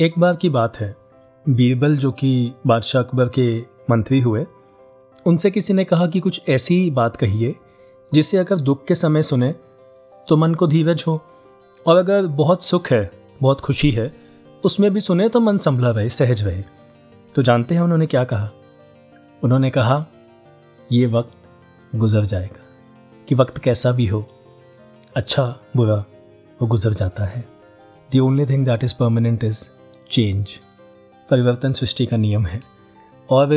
एक बार की बात है। बीरबल, जो कि बादशाह अकबर के मंत्री हुए, उनसे किसी ने कहा कि कुछ ऐसी बात कहिए, जिसे अगर दुख के समय सुने तो मन को धीरज हो। और अगर बहुत सुख है, बहुत खुशी है, उसमें भी सुने तो मन संभला रहे, सहज रहे। तो जानते हैं उन्होंने क्या कहा? उन्होंने कहा, ये वक्त गुजर जाएगा, कि वक्त कैसा भी हो अच्छा बुरा, वो गुजर जाता है। The only thing that is permanent is change परिवर्तन सृष्टि का नियम है। और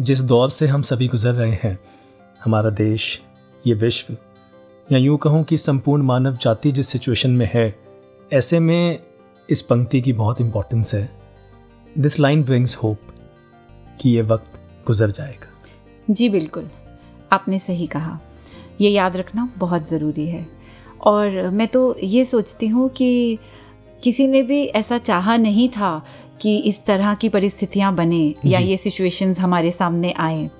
जिस दौर से हम सभी गुजर रहे हैं, हमारा देश, ये विश्व, या यूँ कहूँ कि संपूर्ण मानव जाति जिस सिचुएशन में है, ऐसे में इस पंक्ति की बहुत इम्पोर्टेंस है। दिस लाइन ब्रिंग्स होप कि ये वक्त गुजर जाएगा। जी बिल्कुल, आपने सही कहा। ये याद रखना बहुत ज़रूरी है। और मैं तो ये सोचती हूँ कि किसी ने भी ऐसा चाहा नहीं था कि इस तरह की परिस्थितियाँ बने या ये सिचुएशंस हमारे सामने आए।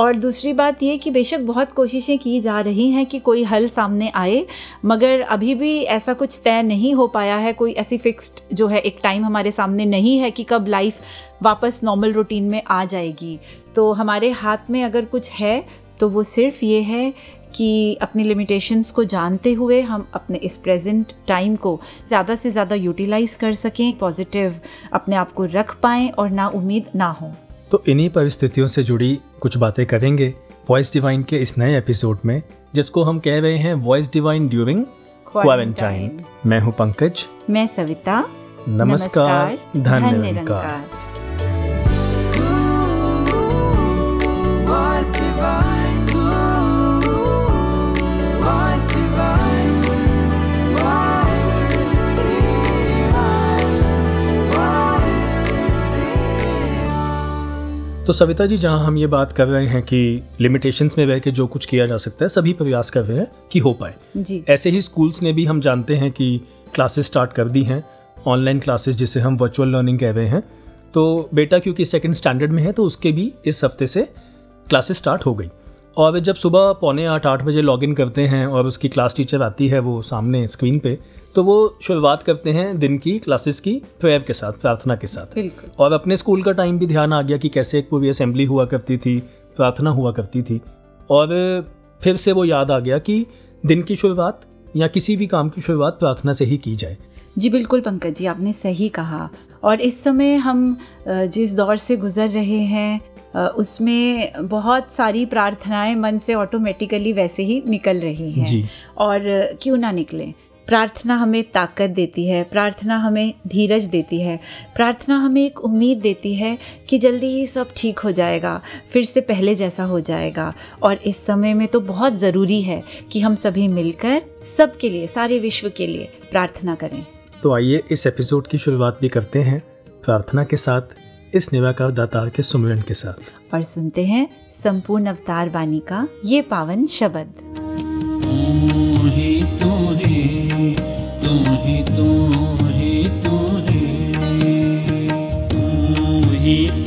और दूसरी बात ये कि बेशक बहुत कोशिशें की जा रही हैं कि कोई हल सामने आए मगर अभी भी ऐसा कुछ तय नहीं हो पाया है कोई ऐसी फिक्स्ड जो है एक टाइम हमारे सामने नहीं है कि कब लाइफ वापस नॉर्मल रूटीन में आ जाएगी। तो हमारे हाथ में अगर कुछ है तो वो सिर्फ़ ये है कि अपनी लिमिटेशंस को जानते हुए हम अपने इस प्रेजेंट टाइम को ज़्यादा से ज़्यादा यूटिलाइज कर सकें पॉजिटिव अपने आप को रख पाएँ और ना उम्मीद ना हो। तो इन्हीं परिस्थितियों से जुड़ी कुछ बातें करेंगे वॉइस डिवाइन के इस नए एपिसोड में जिसको हम कह रहे हैं वॉइस डिवाइन ड्यूरिंग क्वारंटाइन मैं हूँ पंकज। मैं सविता। नमस्कार निरंकार तो सविता जी जहाँ हम ये बात कर रहे हैं कि लिमिटेशंस में रह के जो कुछ किया जा सकता है सभी प्रयास कर रहे हैं कि हो पाए। जी। ऐसे ही स्कूल्स ने भी हम जानते हैं कि क्लासेस स्टार्ट कर दी हैं ऑनलाइन क्लासेस जिसे हम वर्चुअल लर्निंग कह रहे हैं। तो बेटा क्योंकि सेकेंड स्टैंडर्ड में है तो उसके भी इस हफ़्ते से क्लासेस स्टार्ट हो गई। और जब सुबह पौने आठ आठ बजे लॉगिन करते हैं और उसकी क्लास टीचर आती है वो सामने स्क्रीन पे तो वो शुरुआत करते हैं दिन की क्लासेस की प्रेयर के साथ प्रार्थना के साथ। और अपने स्कूल का टाइम भी ध्यान आ गया कि कैसे एक पूरी असेंबली हुआ करती थी प्रार्थना हुआ करती थी। और फिर से वो याद आ गया कि दिन की शुरुआत या किसी भी काम की शुरुआत प्रार्थना से ही की जाए। जी बिल्कुल पंकज जी आपने सही कहा। और इस समय हम जिस दौर से गुज़र रहे हैं उसमें बहुत सारी प्रार्थनाएँ मन से ऑटोमेटिकली वैसे ही निकल रही हैं। और क्यों ना निकलें? प्रार्थना हमें ताकत देती है प्रार्थना हमें धीरज देती है प्रार्थना हमें एक उम्मीद देती है कि जल्दी ही सब ठीक हो जाएगा फिर से पहले जैसा हो जाएगा। और इस समय में तो बहुत ज़रूरी है कि हम सभी मिलकर सबके लिए सारे विश्व के लिए प्रार्थना करें। तो आइए इस एपिसोड की शुरुआत भी करते हैं। प्रार्थना के साथ इस निराकार दातार के सुमिरन के साथ। और सुनते हैं संपूर्ण अवतार वाणी का ये पावन शब्द। तू ही तू ही तू ही तू ही तू ही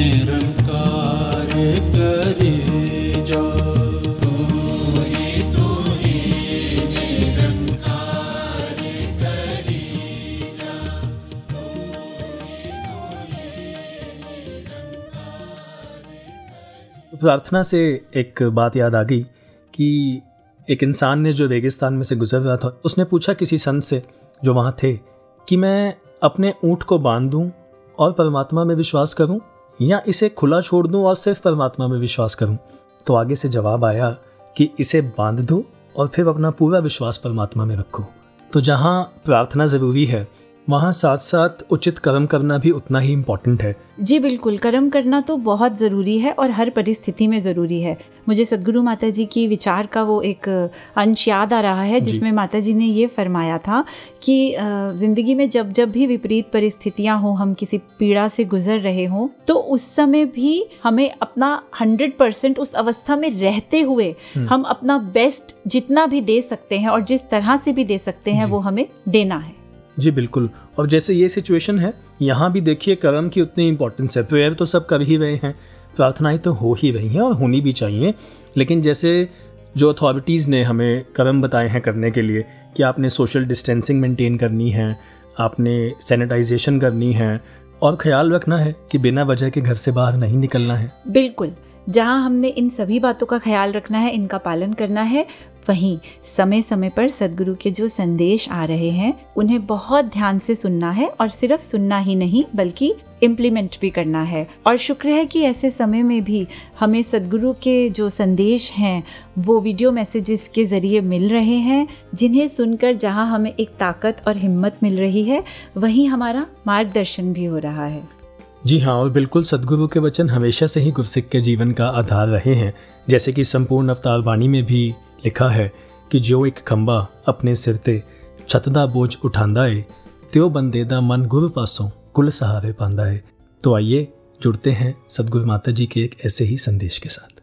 निरंकार करे प्रार्थना से एक बात याद आ गई कि एक इंसान ने जो रेगिस्तान में से गुजर रहा था, उसने पूछा किसी संत से जो वहाँ थे कि मैं अपने ऊँट को बाँध दूँ और परमात्मा में विश्वास करूँ? या इसे खुला छोड़ दूँ और सिर्फ़ परमात्मा में विश्वास करूँ? तो आगे से जवाब आया कि इसे बाँध दो और फिर अपना पूरा विश्वास परमात्मा में रखो। तो जहाँ प्रार्थना ज़रूरी है वहाँ साथ साथ उचित कर्म करना भी उतना ही इम्पोर्टेंट है। जी बिल्कुल कर्म करना तो बहुत ज़रूरी है और हर परिस्थिति में ज़रूरी है। मुझे सदगुरु माता जी की विचार का वो एक अंश याद आ रहा है जिसमें माता जी ने ये फरमाया था कि ज़िंदगी में जब जब भी विपरीत परिस्थितियाँ हों हम किसी पीड़ा से गुजर रहे हों तो उस समय भी हमें अपना हंड्रेड परसेंट उस अवस्था में रहते हुए हम्म। हम अपना बेस्ट जितना भी दे सकते हैं और जिस तरह से भी दे सकते हैं वो हमें देना है। जी बिल्कुल। और जैसे ये सिचुएशन है, यहाँ भी देखिए कर्म की उतनी इंपॉर्टेंस है। प्रेयर तो सब कर ही रहे हैं, प्रार्थनाएँ तो हो ही रही हैं और होनी भी चाहिए। लेकिन जैसे जो अथॉरिटीज़ ने हमें कर्म बताए हैं करने के लिए, कि आपने सोशल डिस्टेंसिंग मेंटेन करनी है, आपने सैनिटाइजेशन करनी है, और ख्याल रखना है कि बिना वजह के घर से बाहर नहीं निकलना है। बिल्कुल। जहाँ हमने इन सभी बातों का ख्याल रखना है, इनका पालन करना है, वहीं समय समय पर सदगुरु के जो संदेश आ रहे हैं, उन्हें बहुत ध्यान से सुनना है और सिर्फ़ सुनना ही नहीं, बल्कि इम्प्लीमेंट भी करना है। और शुक्र है कि ऐसे समय में भी हमें सदगुरु के जो संदेश हैं, वो वीडियो मैसेजेस के ज़रिए मिल रहे हैं, जिन्हें सुनकर जहाँ हमें एक ताकत और हिम्मत मिल रही है, वहीं हमारा मार्गदर्शन भी हो रहा है। जी हाँ और बिल्कुल सदगुरु के वचन हमेशा से ही गुरसिख के जीवन का आधार रहे हैं। जैसे कि संपूर्ण अवतार वाणी में भी लिखा है कि जो एक खंबा अपने सिर ते छतदा बोझ उठांदा है त्यो बंदे दा मन गुरु पासों कुल सहारे पांदा है तो आइए जुड़ते हैं सदगुरु माता जी के एक ऐसे ही संदेश के साथ।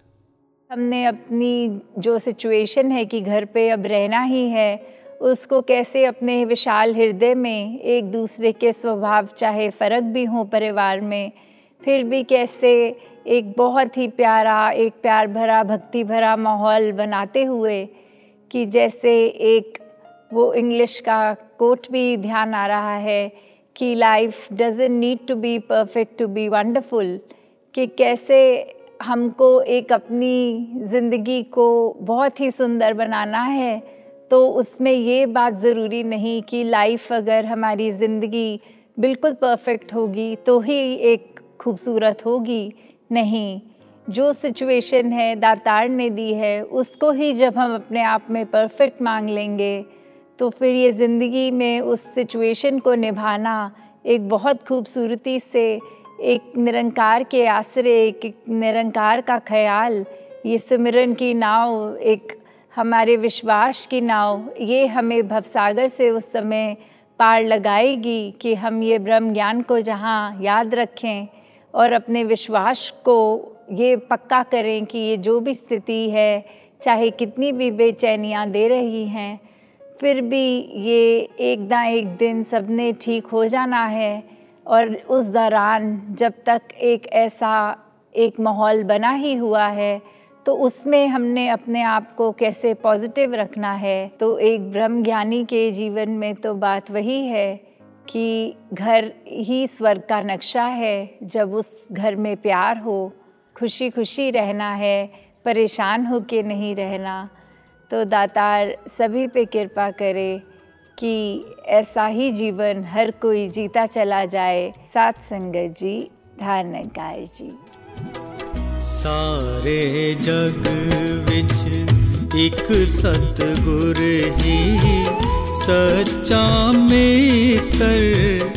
हमने अपनी जो सिचुएशन है कि घर पे अब रहना ही है उसको कैसे अपने विशाल हृदय में एक दूसरे के स्वभाव, चाहे फ़र्क भी हो परिवार में, फिर भी कैसे एक बहुत ही प्यारा, एक प्यार भरा, भक्ति भरा माहौल बनाते हुए कि जैसे एक वो इंग्लिश का कोट भी ध्यान आ रहा है कि life doesn't need to be perfect to be wonderful कि कैसे हमको एक अपनी ज़िंदगी को बहुत ही सुंदर बनाना है तो उसमें ये बात ज़रूरी नहीं कि लाइफ अगर हमारी ज़िंदगी बिल्कुल परफेक्ट होगी तो ही एक खूबसूरत होगी। नहीं, जो सिचुएशन है, दातार ने दी है, उसको ही जब हम अपने आप में परफेक्ट मांग लेंगे तो फिर ये ज़िंदगी में उस सिचुएशन को निभाना एक बहुत खूबसूरती से, एक निरंकार के आसरे एक एक निरंकार का ख्याल, ये सिमरन की नाव एक हमारे विश्वास की नाव, ये हमें भवसागर से उस समय पार लगाएगी कि हम ये ब्रह्म ज्ञान को जहाँ याद रखें और अपने विश्वास को ये पक्का करें कि ये जो भी स्थिति है, चाहे कितनी भी बेचैनियाँ दे रही हैं, फिर भी ये एक ना एक दिन सबने ठीक हो जाना है और उस दौरान जब तक एक ऐसा एक माहौल बना ही हुआ है तो उसमें हमने अपने आप को कैसे पॉजिटिव रखना है? तो एक ब्रह्म ज्ञानी के जीवन में तो बात वही है कि घर ही स्वर्ग का नक्शा है। जब उस घर में प्यार हो खुशी खुशी रहना है, परेशान हो के नहीं रहना तो दातार सभी पे कृपा करे कि ऐसा ही जीवन हर कोई जीता चला जाए। सात संगत जी धारणकार जी। ਸਾਰੇ ਜਗ ਵਿੱਚ ਇੱਕ ਸਤਿਗੁਰ ਹੀ ਸੱਚਾ ਮਿੱਤਰ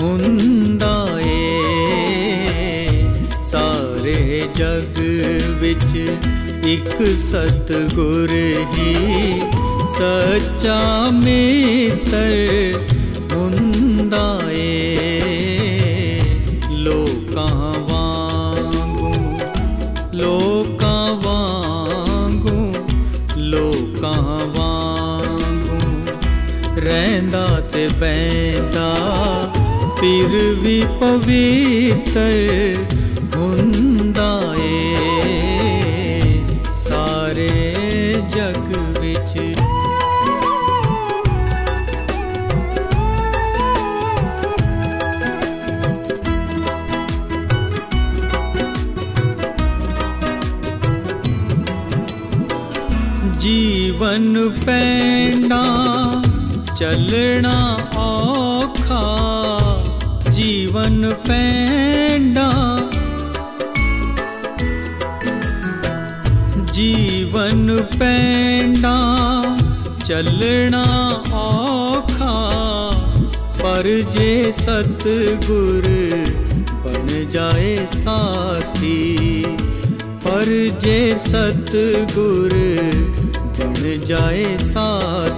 ਹੁੰਦਾ ਏ ਸਾਰੇ ਜਗ ਵਿੱਚ ਇੱਕ ਸਤਿਗੁਰ ਹੀ ਸੱਚਾ ਮਿੱਤਰ ਹੁੰਦਾ ਏ ਬੈਂਦਾ ਫਿਰ ਵੀ ਪਵਿੱਤਰ ਹੁੰਦਾ ਏ। ਸਾਰੇ ਜਗ ਵਿੱਚ ਜੀਵਨ ਪੈਣਾ ਚੱਲਣਾ ਚੱਲਣਾ ਔਖਾ ਪਰ ਜੇ ਸਤਗੁਰ ਬਣ ਜਾਏ ਸਾਥੀ ਪਰ ਜੇ ਸਤਗੁਰ ਬਣ ਜਾਏ ਸਾਥੀ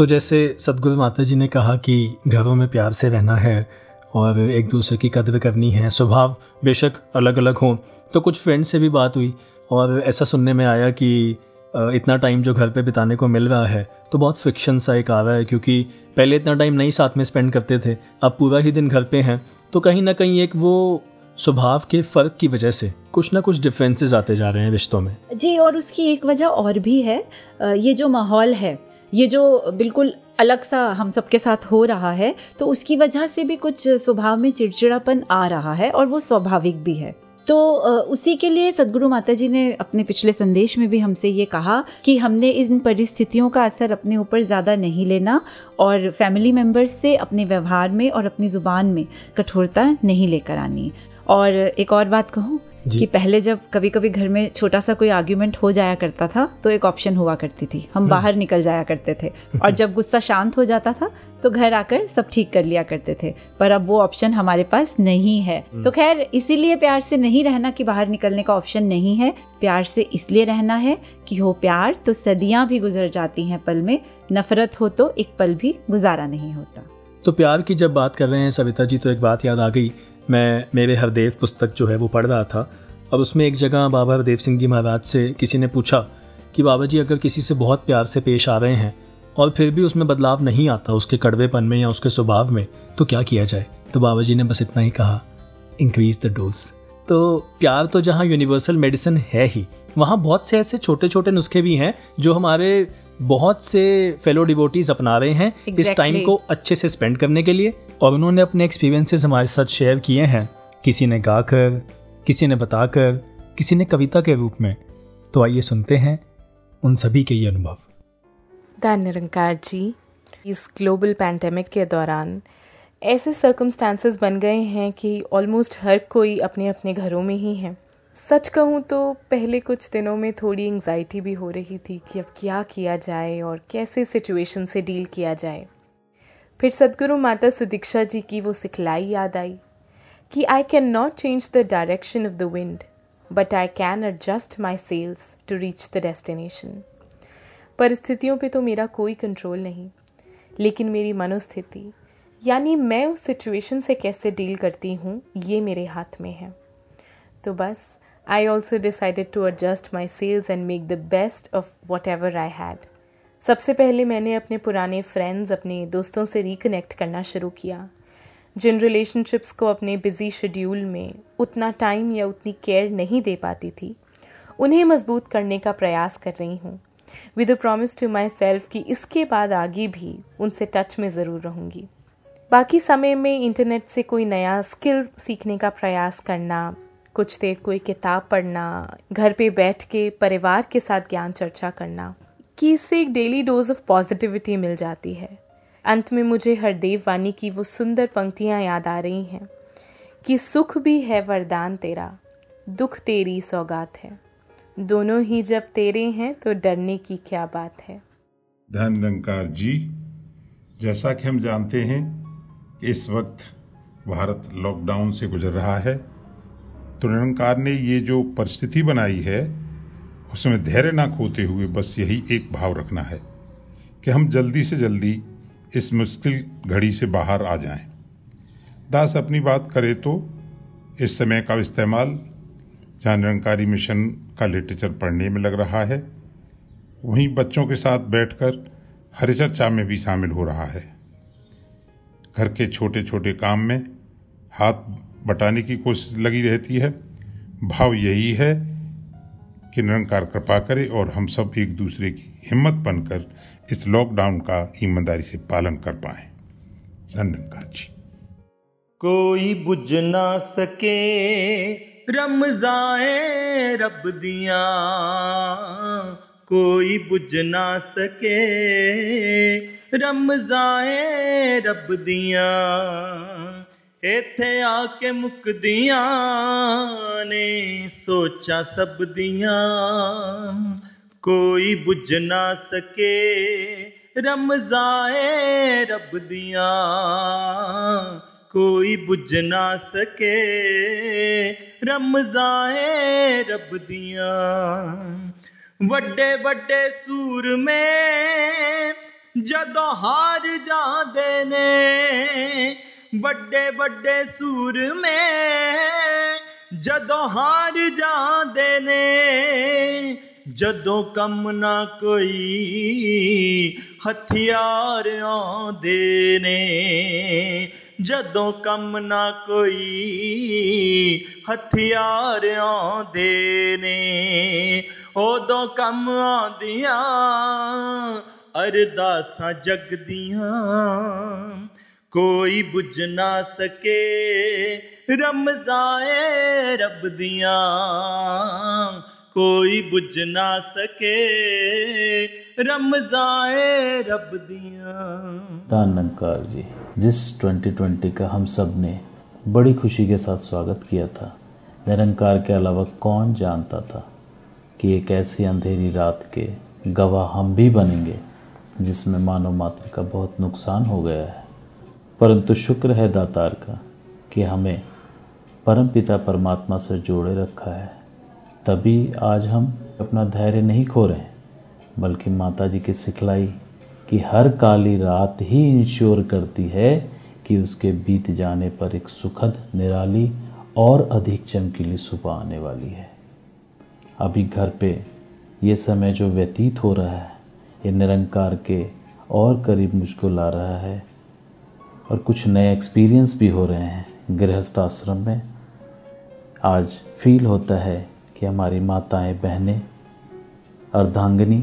तो जैसे सदगुरु माता जी ने कहा कि घरों में प्यार से रहना है और एक दूसरे की कदर करनी है, स्वभाव बेशक अलग अलग हों। तो कुछ फ्रेंड से भी बात हुई और ऐसा सुनने में आया कि इतना टाइम जो घर पे बिताने को मिल रहा है तो बहुत फ्रिक्शन सा एक आ रहा है क्योंकि पहले इतना टाइम नहीं साथ में स्पेंड करते थे, अब पूरा ही दिन घर पे हैं। तो कहीं ना कहीं एक वो स्वभाव के फ़र्क की वजह से कुछ ना कुछ डिफरेंसेस आते जा रहे हैं रिश्तों में। जी, और उसकी एक वजह और भी है। ये जो माहौल है ये जो बिल्कुल अलग सा हम सबके साथ हो रहा है तो उसकी वजह से भी कुछ स्वभाव में चिड़चिड़ापन आ रहा है और वो स्वाभाविक भी है तो उसी के लिए सदगुरु माता जी ने अपने पिछले संदेश में भी हमसे ये कहा कि हमने इन परिस्थितियों का असर अपने ऊपर ज़्यादा नहीं लेना और फैमिली मेंबर्स से अपने व्यवहार में और अपनी ज़ुबान में कठोरता नहीं लेकर आनी और एक और बात कहूँ। कि पहले जब कभी कभी घर में छोटा सा कोई आर्ग्यूमेंट हो जाया करता था तो एक ऑप्शन हुआ करती थी। हम हम्म। बाहर निकल जाया करते थे। और जब गुस्सा शांत हो जाता था तो घर आकर सब ठीक कर लिया करते थे। पर अब वो ऑप्शन हमारे पास नहीं है। हम्म। तो खैर इसीलिए प्यार से नहीं रहना कि बाहर निकलने का ऑप्शन नहीं है। प्यार से इसलिए रहना है कि हो प्यार तो सदियाँ भी गुजर जाती हैं पल में। नफरत हो तो एक पल भी गुजारा नहीं होता। तो प्यार की जब बात कर रहे हैं सविता जी तो एक बात याद आ गई। मैं मेरे हरदेव पुस्तक जो है वो पढ़ रहा था। और उसमें एक जगह बाबा हरदेव सिंह जी महाराज से किसी ने पूछा कि बाबा जी, अगर किसी से बहुत प्यार से पेश आ रहे हैं और फिर भी उसमें बदलाव नहीं आता उसके कड़वेपन में या उसके स्वभाव में तो क्या किया जाए? तो बाबा जी ने बस इतना ही कहा इंक्रीज द डोज तो प्यार तो जहाँ यूनिवर्सल मेडिसिन है ही, वहाँ बहुत से ऐसे छोटे छोटे नुस्खे भी हैं जो हमारे बहुत से फेलो डिवोटीज अपना रहे हैं exactly. इस टाइम को अच्छे से स्पेंड करने के लिए और उन्होंने अपने एक्सपीरियंसेस हमारे साथ शेयर किए हैं। किसी ने गाकर किसी ने बताकर किसी ने कविता के रूप में। तो आइए सुनते हैं उन सभी के ये अनुभव। धन निरंकार जी इस ग्लोबल पैंडमिक के दौरान ऐसे सर्कमस्टांसेस बन गए हैं कि ऑलमोस्ट हर कोई अपने अपने घरों में ही है। सच कहूँ तो पहले कुछ दिनों में थोड़ी एंजाइटी भी हो रही थी कि अब क्या किया जाए और कैसे सिचुएशन से डील किया जाए। फिर सदगुरु माता सुदीक्षा जी की वो सिखलाई याद आई कि I can not change the direction of the wind but I can adjust my sails to reach the destination परिस्थितियों पे तो मेरा कोई कंट्रोल नहीं, लेकिन मेरी मनोस्थिति, यानी मैं उस सिचुएशन से कैसे डील करती हूँ, ये मेरे हाथ में है। तो बस I also decided to adjust my sails and make the best of whatever I had सबसे पहले मैंने अपने पुराने फ्रेंड्स अपने दोस्तों से रिकनेक्ट करना शुरू किया। जिन रिलेशनशिप्स को अपने बिज़ी शेड्यूल में उतना टाइम या उतनी केयर नहीं दे पाती थी, उन्हें मज़बूत करने का प्रयास कर रही हूँ। With a promise to myself कि इसके बाद आगे भी उनसे टच में ज़रूर रहूँगी। बाकी समय में इंटरनेट से कोई नया स्किल सीखने का प्रयास करना कुछ देर कोई किताब पढ़ना, घर पे बैठ के परिवार के साथ ज्ञान चर्चा करना, कि इससे एक डेली डोज ऑफ़ पॉजिटिविटी मिल जाती है। अंत में मुझे हरदेव वाणी की वो सुंदर पंक्तियाँ याद आ रही हैं, कि सुख भी है वरदान तेरा, दुख तेरी सौगात है। दोनों ही जब तेरे हैं तो डरने की क्या बात है? धन निरंकार जी, जैसा कि हम जानते हैं, इस वक्त भारत लॉकडाउन से गुजर रहा है। तो निरंकार ने ये जो परिस्थिति बनाई है, उसमें धैर्य ना खोते हुए बस यही एक भाव रखना है कि हम जल्दी से जल्दी इस मुश्किल घड़ी से बाहर आ जाएँ। दास, अपनी बात करे तो इस समय का इस्तेमाल जहाँ निरंकारी मिशन का लिटरेचर पढ़ने में लग रहा है, वहीं बच्चों के साथ बैठकर हरिचर्चा में भी शामिल हो रहा है घर के छोटे छोटे काम में हाथ बटाने की कोशिश लगी रहती है। भाव यही है कि निरंकार कृपा करे और हम सब एक दूसरे की हिम्मत बनकर इस लॉकडाउन का ईमानदारी से पालन कर पाए। धन्यवाद जी कोई बुझ ना सके रमजाए रब दिया। कोई बुझ ना सके रमजाए रब दिया। ਇੱਥੇ ਆ ਕੇ ਮੁਕਦੀਆਂ ਨੇ ਸੋਚਾਂ ਸਭ ਦੀਆਂ ਕੋਈ ਬੁੱਝ ਨਾ ਸਕੇ ਰਮਜ਼ਾਏ ਰੱਬ ਦੀਆਂ ਕੋਈ ਬੁੱਝ ਨਾ ਸਕੇ ਰਮਜ਼ਾਏ ਰੱਬ ਦੀਆਂ ਵੱਡੇ ਵੱਡੇ ਸੂਰਮੇ ਜਦੋਂ ਹਾਰ ਜਾਂਦੇ ਨੇ ਵੱਡੇ ਵੱਡੇ ਸੂਰਮੇ ਜਦੋਂ ਹਾਰ ਜਾਂਦੇ ਨੇ ਜਦੋਂ ਕੰਮ ਨਾ ਕੋਈ ਹਥਿਆਰ ਆਉਂਦੇ ਨੇ ਜਦੋਂ ਕੰਮ ਨਾ ਕੋਈ ਹਥਿਆਰ ਆਉਂਦੇ ਨੇ ਉਦੋਂ ਕੰਮ ਆਉਂਦੀਆਂ ਅਰਦਾਸਾਂ ਜਗਦੀਆਂ कोई बुझ ना सके। रमजाए रब दिया, कोई बुझ ना सके। रमजाए रब दिया। तानकार जी, जिस 2020 का हम सबने बड़ी खुशी के साथ स्वागत किया था, निरंकार के अलावा कौन जानता था कि एक ऐसी अंधेरी रात के गवाह हम भी बनेंगे, जिसमें मानव मात्र का बहुत नुकसान हो गया है। परंतु शुक्र है दातार का कि हमें परम पिता परमात्मा से जोड़े रखा है। तभी आज हम अपना धैर्य नहीं खो रहे बल्कि माता जी की सिखलाई कि हर काली रात ही इंश्योर करती है कि उसके बीत जाने पर एक सुखद, निराली और अधिक चमकीली सुबह आने वाली है। अभी घर पे ये समय जो व्यतीत हो रहा है, ये निरंकार के और करीब मुझको ला रहा है और कुछ नए एक्सपीरियंस भी हो रहे हैं गृहस्थ आश्रम में। आज फील होता है कि हमारी माताएँ, बहनें, अर्धांगनी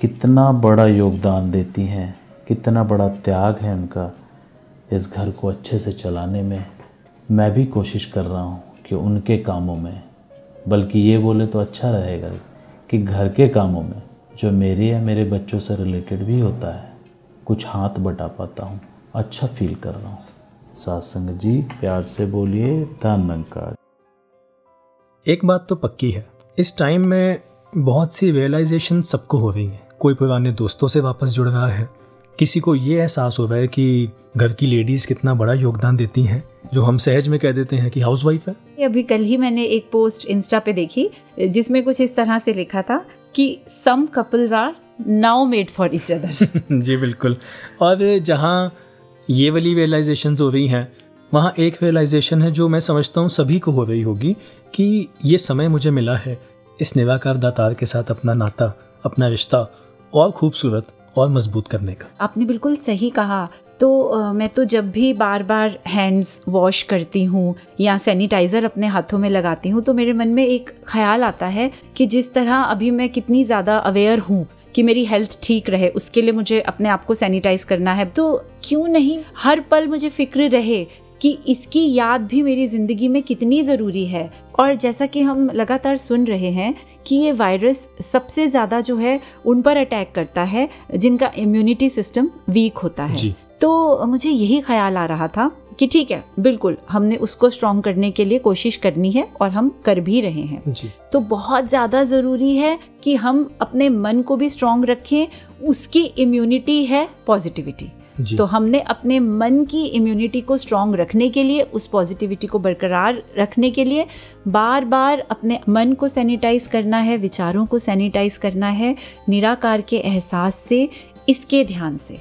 कितना बड़ा योगदान देती हैं, कितना बड़ा त्याग है उनका इस घर को अच्छे से चलाने में। मैं भी कोशिश कर रहा हूँ कि उनके कामों में, बल्कि ये बोले तो अच्छा रहेगा कि घर के कामों में, जो मेरे या मेरे बच्चों से रिलेटेड भी होता है, कुछ हाथ बटा पाता हूँ। अच्छा फील कर रहा हूँ। सासंग जी प्यार से बोलिए धन एक बात तो पक्की है इस टाइम में बहुत सी रियलाइजेशन सबको हो रही है। कोई पुराने दोस्तों से वापस जुड़ रहा है किसी को ये एहसास हो रहा है कि घर की लेडीज़ कितना बड़ा योगदान देती हैं जो हम सहज में कह देते हैं कि हाउस वाइफ है अभी कल ही मैंने एक पोस्ट इंस्टा पे देखी जिसमें कुछ इस तरह से लिखा था कि some couples are now made for each other जी बिल्कुल। और जहाँ ये वाली रियलाइजेशन हो रही हैं। वहाँ एक रियलाइजेशन है जो मैं समझता हूँ सभी को हो रही होगी कि ये समय मुझे मिला है इस निराकार दातार के साथ अपना नाता अपना रिश्ता और खूबसूरत और मज़बूत करने का। आपने बिल्कुल सही कहा। तो आ, मैं तो जब भी बार बार हैंड्स वॉश करती हूँ या सैनिटाइज़र अपने हाथों में लगाती हूँ तो मेरे मन में एक ख्याल आता है कि जिस तरह अभी मैं कितनी ज़्यादा अवेयर हूँ कि मेरी हेल्थ ठीक रहे उसके लिए मुझे अपने आप को सैनिटाइज करना है। तो क्यों नहीं? हर पल मुझे फ़िक्र रहे कि इसकी याद भी मेरी ज़िंदगी में कितनी ज़रूरी है। और जैसा कि हम लगातार सुन रहे हैं कि ये वायरस सबसे ज़्यादा जो है उन पर अटैक करता है जिनका इम्यूनिटी सिस्टम वीक होता है। तो मुझे यही ख्याल आ रहा था कि ठीक है बिल्कुल हमने उसको स्ट्रॉन्ग करने के लिए कोशिश करनी है और हम कर भी रहे हैं। तो बहुत ज़्यादा ज़रूरी है कि हम अपने मन को भी स्ट्रॉन्ग रखें उसकी इम्यूनिटी है पॉजिटिविटी तो हमने अपने मन की इम्यूनिटी को स्ट्रांग रखने के लिए उस पॉजिटिविटी को बरकरार रखने के लिए बार बार अपने मन को सैनिटाइज करना है विचारों को सैनिटाइज करना है निराकार के एहसास से इसके ध्यान से।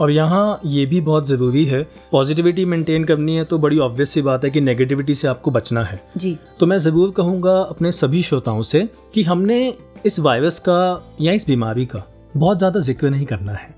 और यहाँ ये भी बहुत ज़रूरी है पॉजिटिविटी मेंटेन करनी है तो बड़ी ऑब्वियस सी बात है कि नेगेटिविटी से आपको बचना है। जी। तो मैं ज़रूर कहूँगा अपने सभी श्रोताओं से कि हमने इस वायरस का या इस बीमारी का बहुत ज़्यादा ज़िक्र नहीं करना है।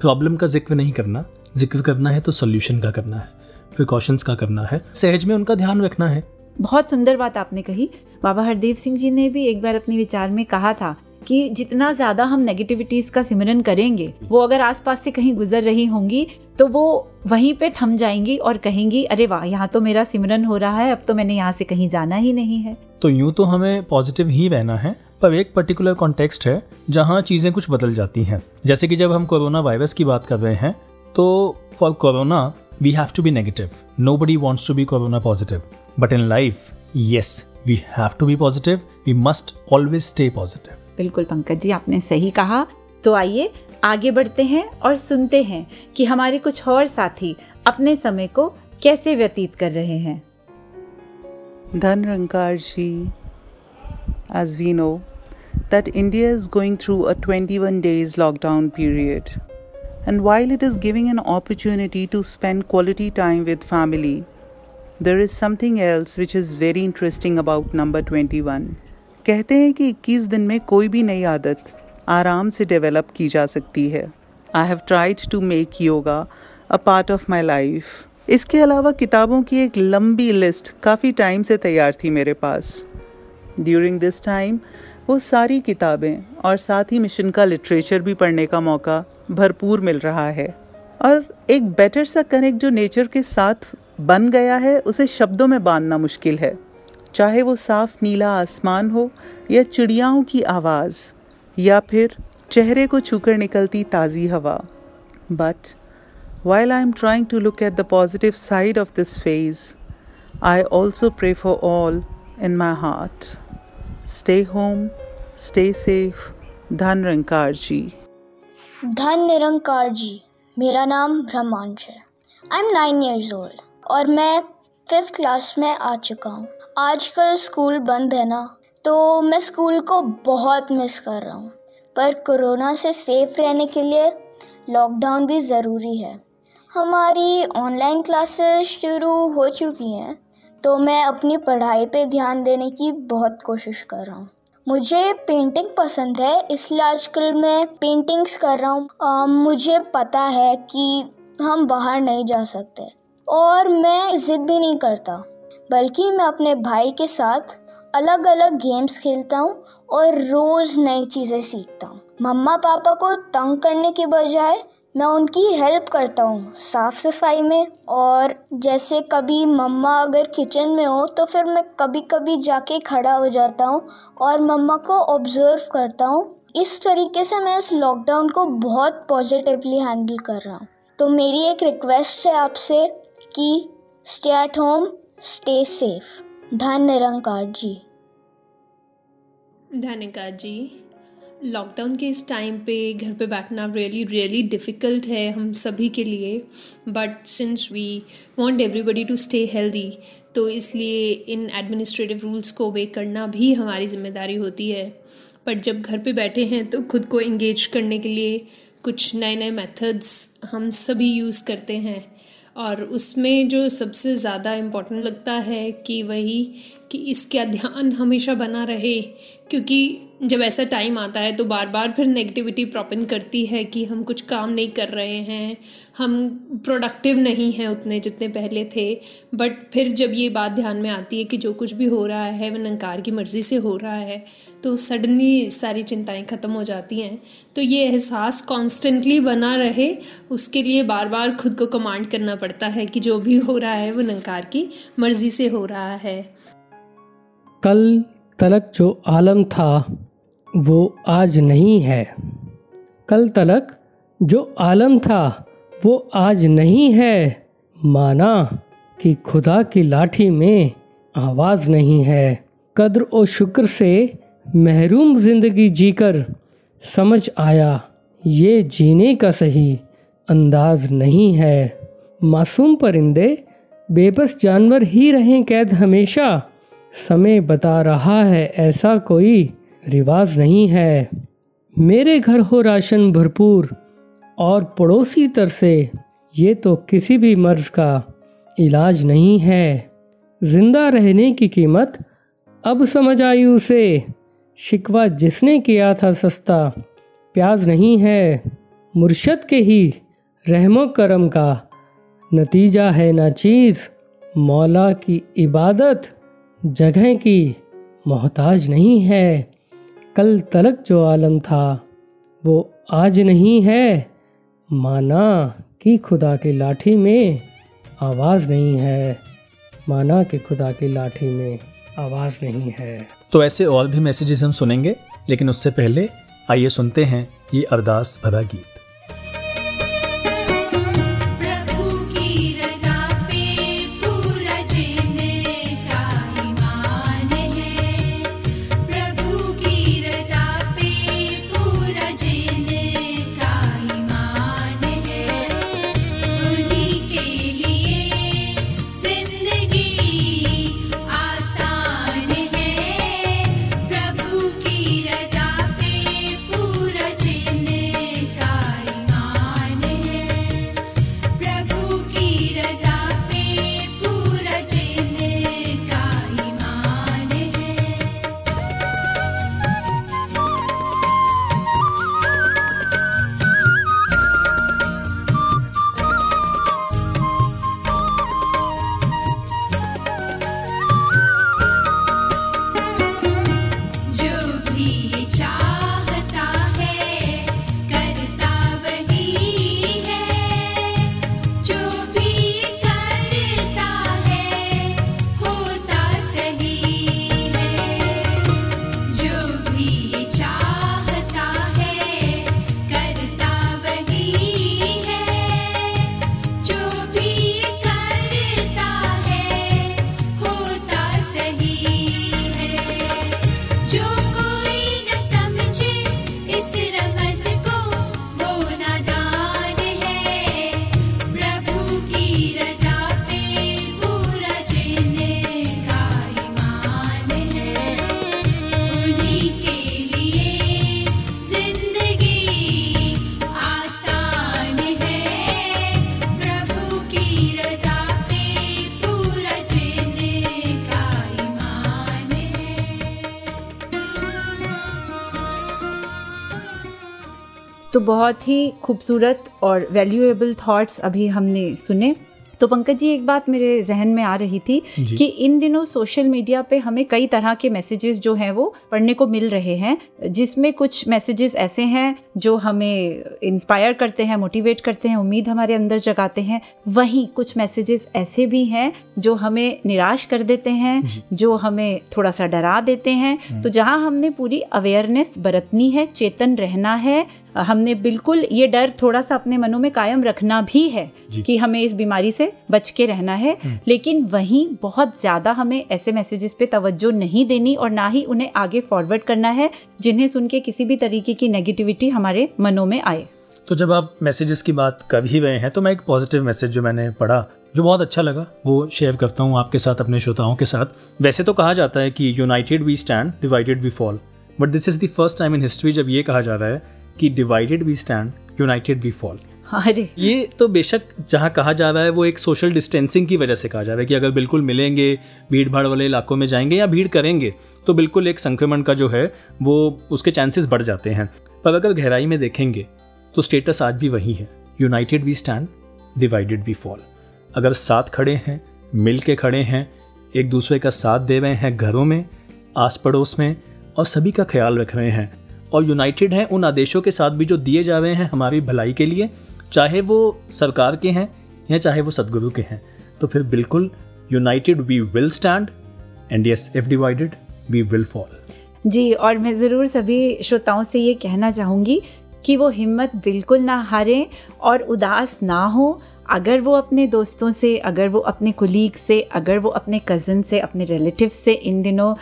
प्रॉब्लम का ज़िक्र नहीं करना ज़िक्र करना है तो सोल्यूशन का करना है प्रिकॉशंस का करना है सहज में उनका ध्यान रखना है। बहुत सुंदर बात आपने कही। बाबा हरदेव सिंह जी ने भी एक बार अपने विचार में कहा था कि जितना ज़्यादा हम नेगेटिविटीज़ का सिमरन करेंगे, वो अगर आसपास से कहीं गुजर रही होंगी तो वो वहीं पे थम जाएँगी और कहेंगी, अरे वाह, यहाँ तो मेरा सिमरन हो रहा है, अब तो मैंने यहाँ से कहीं जाना ही नहीं है। तो यूँ तो हमें पॉजिटिव ही रहना है, पर एक पर्टिकुलर कॉन्टेक्स्ट है, जहाँ चीज़ें कुछ बदल जाती हैं। जैसे कि जब हम कोरोना वायरस की बात कर रहे हैं तो for corona we have to be negative nobody wants to be corona positive but in life yes we have to be positive we must always stay positive बिल्कुल पंकज जी, आपने सही कहा। तो आइए, आगे बढ़ते हैं और सुनते हैं कि हमारे कुछ और साथी अपने समय को कैसे व्यतीत कर रहे हैं। Dhan Nirankar ji as we know that India is going through a 21 days lockdown period and while it is giving an opportunity to spend quality time with family there is something else which is very interesting about number twenty one कहते हैं कि 21 दिन में कोई भी नई आदत आराम से डेवलप की जा सकती है। I have tried to make yoga a part of my life इसके अलावा किताबों की एक लंबी लिस्ट काफ़ी टाइम से तैयार थी मेरे पास। ड्यूरिंग दिस टाइम वो सारी किताबें और साथ ही मिशन का लिटरेचर भी पढ़ने का मौका भरपूर मिल रहा है। और एक बेटर सा कनेक्ट जो नेचर के साथ बन गया है, उसे शब्दों में बांधना मुश्किल है। चाहे वो साफ़ नीला आसमान हो या चिड़ियाओं की आवाज़, या फिर चेहरे को छूकर निकलती ताज़ी हवा। But while I am trying to look at the positive side of this phase I also pray for all in my heart stay home stay safe Dhan Nirankar ji धन निरंकार जी मेरा नाम ब्रह्मांश है। I am nine years old और मैं fifth class में आ चुका हूँ। आजकल स्कूल बंद है ना तो मैं स्कूल को बहुत मिस कर रहा हूँ। पर कोरोना से सेफ़ रहने के लिए लॉकडाउन भी ज़रूरी है। हमारी ऑनलाइन क्लासेस शुरू हो चुकी हैं तो मैं अपनी पढ़ाई पे ध्यान देने की बहुत कोशिश कर रहा हूँ। मुझे पेंटिंग पसंद है, इसलिए आजकल मैं पेंटिंग्स कर रहा हूँ। मुझे पता है कि हम बाहर नहीं जा सकते, और मैं ज़िद भी नहीं करता। बल्कि मैं अपने भाई के साथ अलग अलग गेम्स खेलता हूँ और रोज़ नई चीज़ें सीखता हूँ। मम्मा पापा को तंग करने के बजाय मैं उनकी हेल्प करता हूँ साफ़ सफ़ाई में और जैसे कभी मम्मा अगर किचन में हो तो फिर मैं कभी कभी जाके खड़ा हो जाता हूँ और मम्मा को ऑब्ज़र्व करता हूँ। इस तरीके से मैं इस लॉकडाउन को बहुत पॉजिटिवली हैंडल कर रहा हूँ। तो मेरी एक रिक्वेस्ट है आपसे कि stay at home stay safe Dhan Nirankar ji. धन्यकार ji. Lockdown के इस टाइम पे घर पे बैठना रियली रियली डिफ़िकल्ट है हम सभी के लिए। But since we want everybody to stay healthy तो इसलिए इन एडमिनिस्ट्रेटिव रूल्स को वे करना भी हमारी ज़िम्मेदारी होती है। बट जब घर पे बैठे हैं तो खुद को इंगेज करने के लिए कुछ नए नए मेथड्स हम सभी यूज़ करते हैं। और उसमें जो सबसे ज़्यादा इम्पोर्टेंट लगता है कि वही कि इसका ध्यान हमेशा बना रहे, क्योंकि जब ऐसा टाइम आता है तो बार बार फिर नेगेटिविटी प्रॉपन करती है कि हम कुछ काम नहीं कर रहे हैं, हम प्रोडक्टिव नहीं हैं उतने जितने पहले थे। बट फिर जब ये बात ध्यान में आती है कि जो कुछ भी हो रहा है वह नंकार की मर्ज़ी से हो रहा है तो सडनली सारी चिंताएँ ख़त्म हो जाती हैं। तो ये एहसास कॉन्स्टेंटली बना रहे, उसके लिए बार बार खुद को कमांड करना पड़ता है कि जो भी हो रहा है, वो नंकार की मर्ज़ी से हो रहा है। कल तलक जो आलम था, वो आज नहीं है। कल तलक जो आलम था, वो आज नहीं है। माना कि खुदा की लाठी में आवाज़ नहीं है। कद्र और शुक्र से महरूम ज़िंदगी जीकर समझ आया, ये जीने का सही अंदाज नहीं है। मासूम परिंदे, बेबस जानवर ही रहें कैद हमेशा। समय बता रहा है, ऐसा कोई रिवाज नहीं है। मेरे घर हो राशन भरपूर, और पड़ोसी तरसे ये तो किसी भी मर्ज का इलाज नहीं है। ज़िंदा रहने की कीमत, अब समझ आई उसे शिकवा जिसने किया था सस्ता, प्याज नहीं है। मुर्शद के ही रहमो करम का नतीजा है ना चीज़, मौला की इबादत। जगह की मोहताज नहीं है। कल तलक जो आलम था, वो आज नहीं है। माना कि खुदा की लाठी में आवाज़ नहीं है। माना कि खुदा की लाठी में आवाज़ नहीं है। तो ऐसे और भी मैसेजेस हम सुनेंगे, लेकिन उससे पहले आइए सुनते हैं ये अरदास भरा गीत। बहुत ही खूबसूरत और वैल्यूएबल थॉट्स अभी हमने सुने। तो पंकज जी एक बात मेरे जहन में आ रही थी कि इन दिनों सोशल मीडिया पे हमें कई तरह के मैसेजेस जो हैं वो पढ़ने को मिल रहे हैं जिसमें कुछ मैसेजेस ऐसे हैं जो हमें इंस्पायर करते हैं मोटिवेट करते हैं उम्मीद हमारे अंदर जगाते हैं। वहीं कुछ मैसेजेस ऐसे भी हैं जो हमें निराश कर देते हैं जो। हमें थोड़ा सा डरा देते हैं। हम्म। तो जहाँ हमने पूरी अवेयरनेस बरतनी है चेतन रहना है हमने बिल्कुल ये डर थोड़ा सा अपने मनों में कायम रखना भी है कि हमें इस बीमारी से बच के रहना है। हम्म। लेकिन वहीं बहुत ज़्यादा हमें ऐसे मैसेजेस पे तवज्जो नहीं देनी और ना ही उन्हें आगे फॉरवर्ड करना है जिन्हें सुन के किसी भी तरीके की नेगेटिविटी हमारे मनों में आए। तो जब आप मैसेजेस की बात कर ही रहे हैं तो मैं एक पॉजिटिव मैसेज जो मैंने पढ़ा जो बहुत अच्छा लगा वो शेयर करता हूँ आपके साथ अपने श्रोताओं के साथ। वैसे तो कहा जाता है कि united we stand divided we fall but this is the first time in history जब ये कहा जा रहा है कि divided we stand united we fall अरे। ये तो बेशक जहाँ कहा जा रहा है वो एक सोशल डिस्टेंसिंग की वजह से कहा जा रहा है कि अगर बिल्कुल मिलेंगे भीड़ भाड़ वाले इलाकों में जाएँगे या भीड़ करेंगे तो बिल्कुल एक संक्रमण का जो है वो उसके चांसेस बढ़ जाते हैं। पर अगर गहराई में देखेंगे तो स्टेटस आज भी वही है। United we stand divided we fall अगर साथ खड़े हैं मिल के खड़े हैं एक दूसरे का साथ दे रहे हैं घरों में आस पड़ोस में और सभी का ख्याल रख रहे हैं और यूनाइटेड हैं उन आदेशों के साथ भी जो दिए जा रहे हैं हमारी भलाई के लिए, चाहे वो सरकार के हैं या चाहे वो सदगुरु के हैं। तो फिर बिल्कुल united we will stand and yes if divided we will fall जी, और मैं ज़रूर सभी श्रोताओं से ये कहना चाहूँगी कि वो हिम्मत बिल्कुल ना हारें और उदास ना हो अगर वो अपने दोस्तों से, अगर वो अपने कुलीग से, अगर वो अपने कज़न से, अपने रिलेटिव से इन दिनों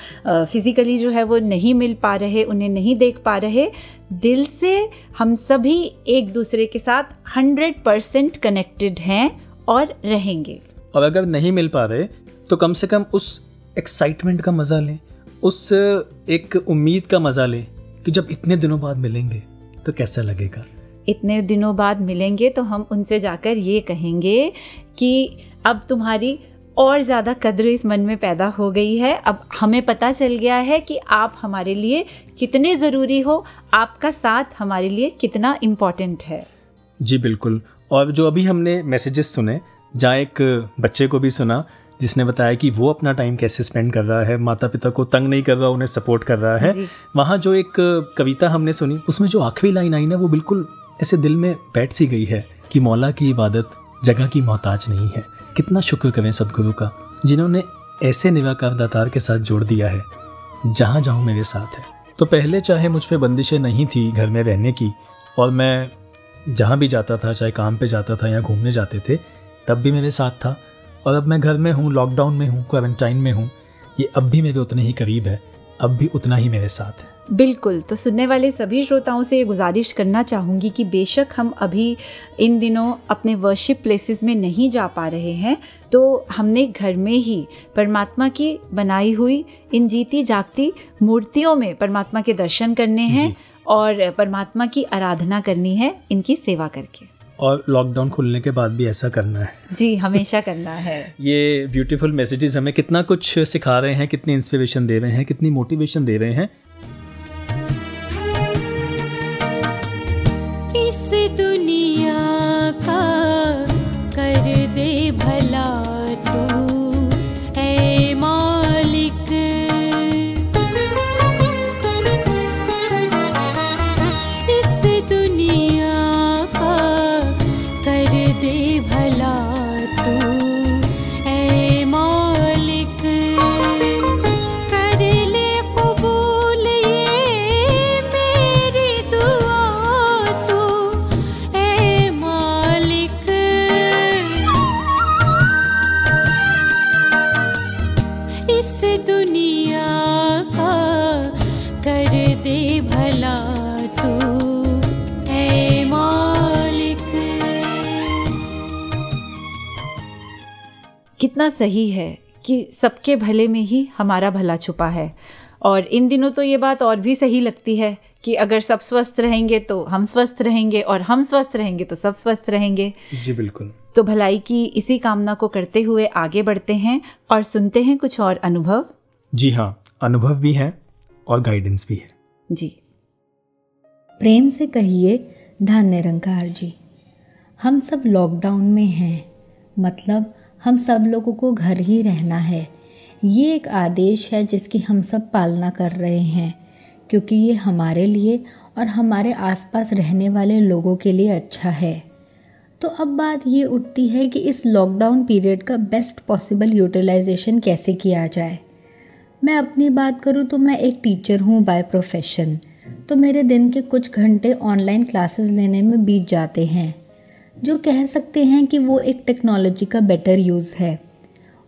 फिज़िकली जो है वो नहीं मिल पा रहे, उन्हें नहीं देख पा रहे, दिल से हम सभी एक दूसरे के साथ हंड्रेड परसेंट कनेक्टेड हैं और रहेंगे। और अगर नहीं मिल पा रहे तो कम से कम उस एक्साइटमेंट का मज़ा लें, उस एक उम्मीद का मज़ा लें कि जब इतने दिनों बाद मिलेंगे तो कैसा लगेगा? इतने दिनों बाद मिलेंगे तो हम उनसे जाकर ये कहेंगे कि अब तुम्हारी और ज़्यादा कद्र इस मन में पैदा हो गई है। अब हमें पता चल गया है कि आप हमारे लिए कितने ज़रूरी हो। आपका साथ हमारे लिए कितना इम्पोर्टेंट है। जी बिल्कुल। और जो अभी हमने मैसेजेस सुने जहाँ एक बच्चे को भी सुना जिसने बताया कि वो अपना टाइम कैसे स्पेंड कर रहा है माता पिता को तंग नहीं कर रहा उन्हें सपोर्ट कर रहा है वहाँ जो एक कविता हमने सुनी उसमें जो आखिरी लाइन आई ना वो बिल्कुल ऐसे दिल में बैठ सी गई है कि मौला की इबादत जगह की मोहताज नहीं है। कितना शुक्र करें सदगुरु का, जिन्होंने ऐसे निराकार दातार के साथ जोड़ दिया है, जहाँ जाऊँ मेरे साथ है। तो पहले चाहे मुझ पर बंदिशें नहीं थी घर में रहने की, और मैं जहाँ भी जाता था, चाहे काम पे जाता था या घूमने जाते थे, तब भी मेरे साथ था। और अब मैं घर में हूँ लॉकडाउन में हूँ क्वारंटाइन में हूँ, ये अब भी मेरे उतने ही करीब है, अब भी उतना ही मेरे साथ है। बिल्कुल तो सुनने वाले सभी श्रोताओं से ये गुजारिश करना चाहूँगी कि बेशक हम अभी इन दिनों अपने वर्शिप प्लेसेस में नहीं जा पा रहे हैं तो हमने घर में ही परमात्मा की बनाई हुई इन जीती जागती मूर्तियों में परमात्मा के दर्शन करने हैं और परमात्मा की आराधना करनी है इनकी सेवा करके। और लॉकडाउन खुलने के बाद भी ऐसा करना है। जी हमेशा करना है। ये ब्यूटीफुल मैसेजेस हमें कितना कुछ सिखा रहे हैं कितनी इंस्पिरेशन दे रहे हैं कितनी मोटिवेशन दे रहे हैं दुनिया कितना सही है कि सबके भले में ही हमारा भला छुपा है। और इन दिनों तो ये बात और भी सही लगती है कि अगर सब स्वस्थ रहेंगे तो हम स्वस्थ रहेंगे और हम स्वस्थ रहेंगे तो सब स्वस्थ रहेंगे। जी बिल्कुल। तो भलाई की इसी कामना को करते हुए आगे बढ़ते हैं और सुनते हैं कुछ और अनुभव। जी हाँ अनुभव भी है और गाइडेंस भी है। जी। प्रेम से कहिए धन निरंकार जी हम सब लॉकडाउन में हैं। मतलब हम सब लोगों को घर ही रहना है। ये एक आदेश है जिसकी हम सब पालना कर रहे हैं, क्योंकि ये हमारे लिए और हमारे आसपास रहने वाले लोगों के लिए अच्छा है। तो अब बात ये उठती है कि इस लॉकडाउन पीरियड का बेस्ट पॉसिबल यूटिलाइजेशन कैसे किया जाए। मैं अपनी बात करूँ तो मैं एक टीचर हूँ बाय प्रोफेशन तो मेरे दिन के कुछ घंटे ऑनलाइन क्लासेस लेने में बीत जाते हैं। जो कह सकते हैं कि वो एक टेक्नोलॉजी का बेटर यूज़ है।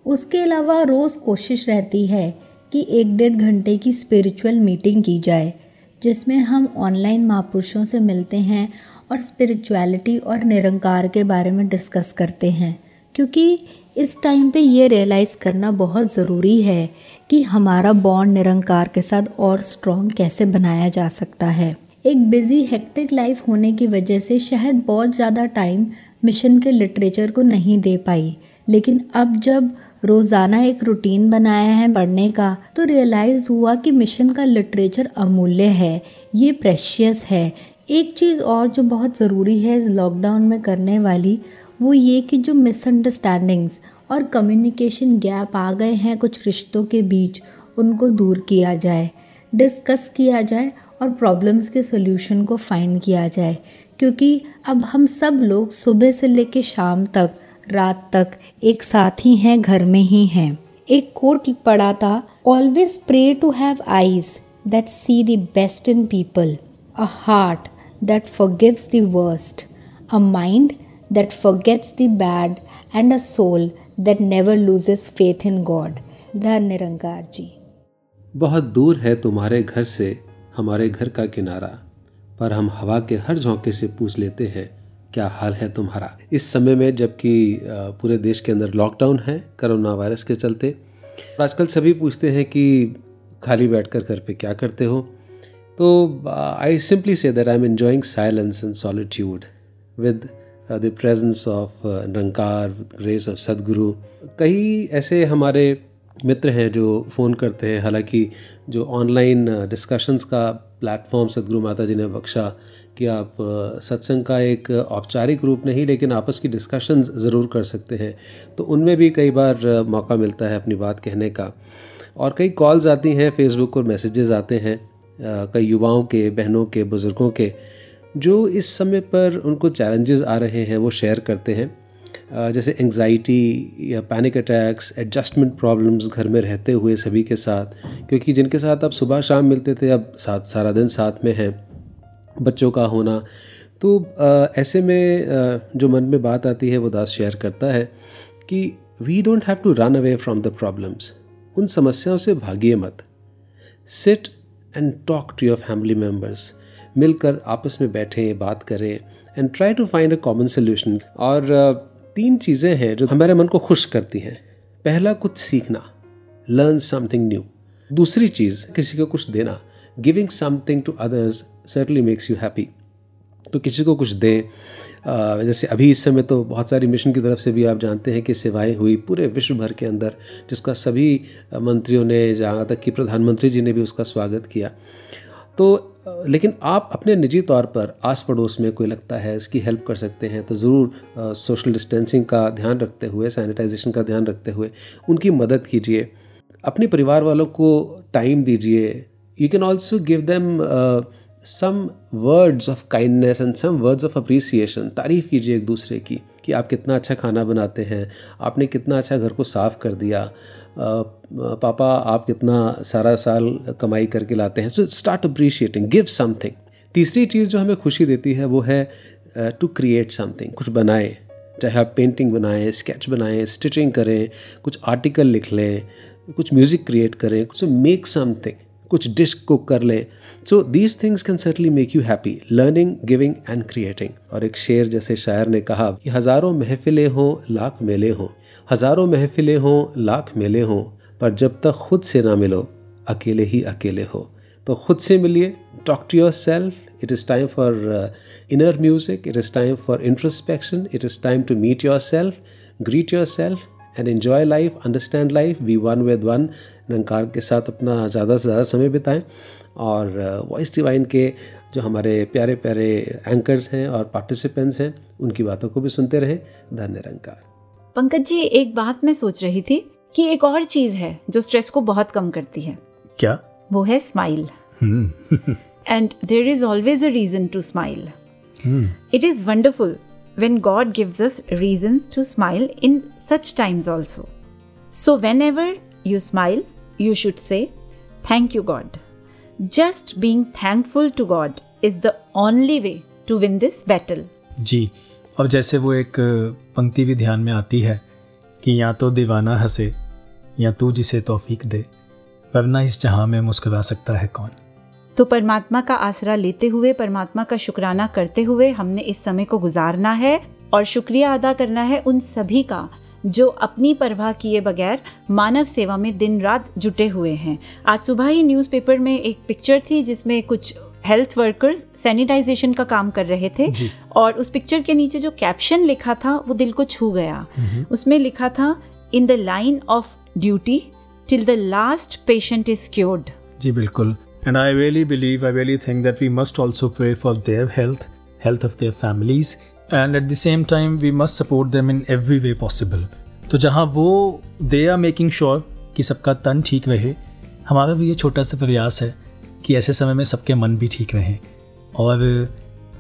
उसके अलावा रोज़ कोशिश रहती है कि एक डेढ़ घंटे की स्पिरिचुअल मीटिंग की जाए, जिसमें हम ऑनलाइन महापुरुषों से मिलते हैं और स्पिरिचुअलिटी और निरंकार के बारे में डिस्कस करते हैं। क्योंकि इस टाइम पे ये रियलाइज़ करना बहुत ज़रूरी है कि हमारा बॉन्ड निरंकार के साथ और स्ट्रॉन्ग कैसे बनाया जा सकता है। एक बिज़ी हेक्टिक लाइफ होने की वजह से शायद बहुत ज़्यादा टाइम मिशन के लिटरेचर को नहीं दे पाई। लेकिन अब जब रोज़ाना एक रूटीन बनाया है पढ़ने का तो रियलाइज़ हुआ कि मिशन का लिटरेचर अमूल्य है। ये प्रेशियस है। एक चीज़ और जो बहुत ज़रूरी है लॉकडाउन में करने वाली, वो ये कि जो मिसअंडरस्टैंडिंग्स और कम्युनिकेशन गैप आ गए हैं कुछ रिश्तों के बीच, उनको दूर किया जाए। डिस्कस किया जाए और प्रॉब्लम्स के सोल्यूशन को फाइंड किया जाए। क्योंकि अब हम सब लोग सुबह से लेकर शाम तक, रात तक एक साथ ही हैं, घर में ही हैं। एक कोट पढ़ा था always pray to have eyes that see the best in people a heart that forgives the worst a mind that forgets the bad and a soul that never loses faith in God. धन निरंकार जी। बहुत दूर है तुम्हारे घर से हमारे घर का किनारा, पर हम हवा के हर झोंके से पूछ लेते हैं, क्या हाल है तुम्हारा? इस समय में जबकि पूरे देश के अंदर लॉकडाउन है कोरोना वायरस के चलते आजकल सभी पूछते हैं कि खाली बैठकर घर पे क्या करते हो? तो I simply say that I am enjoying silence and solitude with the presence of Nirankar grace of Sadguru कई ऐसे हमारे मित्र हैं जो फ़ोन करते हैं। हालाँकि जो ऑनलाइन डिस्कशंस का प्लेटफॉर्म सदगुरु माता जी ने बख्शा कि आप सत्संग का एक औपचारिक रूप नहीं, लेकिन आपस की डिस्कशंस ज़रूर कर सकते हैं। तो उनमें भी कई बार मौका मिलता है अपनी बात कहने का। और कई कॉल्स आती हैं फेसबुक पर मैसेजेस आते हैं कई युवाओं के, बहनों के, बुज़ुर्गों के, जो इस समय पर उनको चैलेंजेस आ रहे हैं, वो शेयर करते हैं। जैसे एंग्जाइटी या पैनिक अटैक्स एडजस्टमेंट प्रॉब्लम्स घर में रहते हुए सभी के साथ। क्योंकि जिनके साथ अब सुबह शाम मिलते थे, अब साथ सारा दिन साथ में हैं, बच्चों का होना तो ऐसे में जो मन में बात आती है, वो दास शेयर करता है कि we don't have to run away from the problems उन समस्याओं से भागिए मत। Sit and talk to your family members मिलकर आपस में बैठें, बात करें and try to find a common solution और तीन चीज़ें हैं जो हमारे मन को खुश करती हैं। पहला, कुछ सीखना। लर्न समथिंग न्यू दूसरी चीज़, किसी को कुछ देना। Giving something to others certainly makes you happy तो किसी को कुछ दें जैसे अभी इस समय तो बहुत सारी मिशन की तरफ़ से भी आप जानते हैं कि सेवाएँ हुई पूरे विश्व भर के अंदर, जिसका सभी मंत्रियों ने जहाँ तक कि प्रधानमंत्री जी ने भी उसका स्वागत किया। तो लेकिन आप अपने निजी तौर पर आस पड़ोस में कोई लगता है इसकी हेल्प कर सकते हैं तो ज़रूर सोशल डिस्टेंसिंग का ध्यान रखते हुए सैनिटाइजेशन का ध्यान रखते हुए उनकी मदद कीजिए। अपने परिवार वालों को टाइम दीजिए। You can also give them some words of kindness and some words of appreciation तारीफ़ कीजिए एक दूसरे की कि आप कितना अच्छा खाना बनाते हैं, आपने कितना अच्छा घर को साफ़ कर दिया। पापा, आप कितना सारा साल कमाई करके लाते हैं। So start appreciating give something तीसरी चीज़ जो हमें खुशी देती है, वो है टू क्रिएट समथिंग कुछ बनाए। चाहे आप पेंटिंग बनाएँ स्केच बनाएँ स्टिचिंग करें, कुछ आर्टिकल लिख लें, कुछ म्यूज़िक क्रिएट करें, कुछ मेक समथिंग कुछ डिश कुक कर लें। So these things can certainly make you happy learning giving and creating और एक शेर जैसे शायर ने कहा कि हज़ारों महफिलें हों, लाख मेले हों। हज़ारों महफिलें हों लाख मेले हों पर जब तक खुद से ना मिलो अकेले ही अकेले हो। तो खुद से मिलिए talk to yourself it is time for inner music it is time for introspection it is time to meet yourself greet yourself and enjoy life understand life we one with one Nirankar के साथ अपना ज़्यादा से ज़्यादा समय बिताएँ और voice uh, divine के जो हमारे प्यारे प्यारे एंकर्स हैं और पार्टिसिपेंट्स हैं उनकी बातों को भी सुनते रहें। धन्य निरंकार पंकज जी एक बात मैं सोच रही थी कि एक और चीज़ है जो स्ट्रेस को बहुत कम करती है। क्या? वो है smile and there is always a reason to smile it is wonderful when God gives us reason to smile in such times also so whenever you smile you should say thank you God just being thankful to God is the only way to win this battle जी। और जैसे वो एक पंक्ति भी ध्यान में आती है कि या तो दीवाना हंसे, या तू जिसे तौफीक दे, वरना इस जहाँ में मुस्कुरा सकता है कौन? तो परमात्मा का आसरा लेते हुए, परमात्मा का शुक्राना करते हुए हमने इस समय को गुजारना है और शुक्रिया अदा करना है उन सभी का, जो अपनी परवाह किए बगैर मानव सेवा में दिन रात जुटे हुए हैं। आज सुबह ही न्यूज़पेपर में एक पिक्चर थी जिसमें कुछ हेल्थ वर्कर्स सैनिटाइजेशन का काम कर रहे थे और उस पिक्चर के नीचे जो कैप्शन लिखा था वो दिल को छू गया। उसमें लिखा था in the line of duty till the last patient is cured जी बिल्कुल। And I really believe I really think that we must also pray for their health health of their families and at the same time we must support them in every way possible तो जहाँ वो they are making sure कि सबका तन ठीक रहे हमारा भी ये छोटा सा प्रयास है कि ऐसे समय में सबके मन भी ठीक रहें। और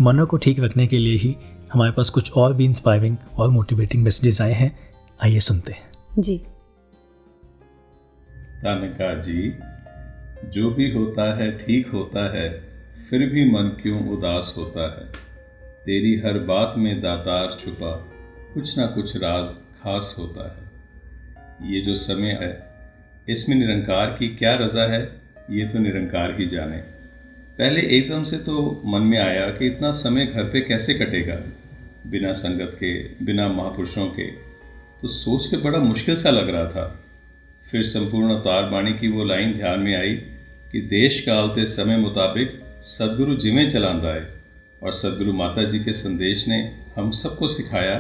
मनों को ठीक रखने के लिए ही हमारे पास कुछ और भी इंस्पायरिंग और मोटिवेटिंग मैसेजेस आए हैं। आइए सुनते हैं। जी। तानिका जी जो भी होता है ठीक होता है फिर भी मन क्यों उदास होता है? तेरी हर बात में दातार छुपा कुछ ना कुछ राज खास होता है। ये जो समय है इसमें निरंकार की क्या रजा है? ये तो निरंकार ही जाने पहले एकदम से तो मन में आया कि इतना समय घर पे कैसे कटेगा? बिना संगत के, बिना महापुरुषों के। तो सोच के बड़ा मुश्किल सा लग रहा था। फिर संपूर्ण अवतार बाणी की वो लाइन ध्यान में आई कि देश कालते समय मुताबिक सदगुरु जिमें चलांदा है और सदगुरु माता जी के संदेश ने हम सबको सिखाया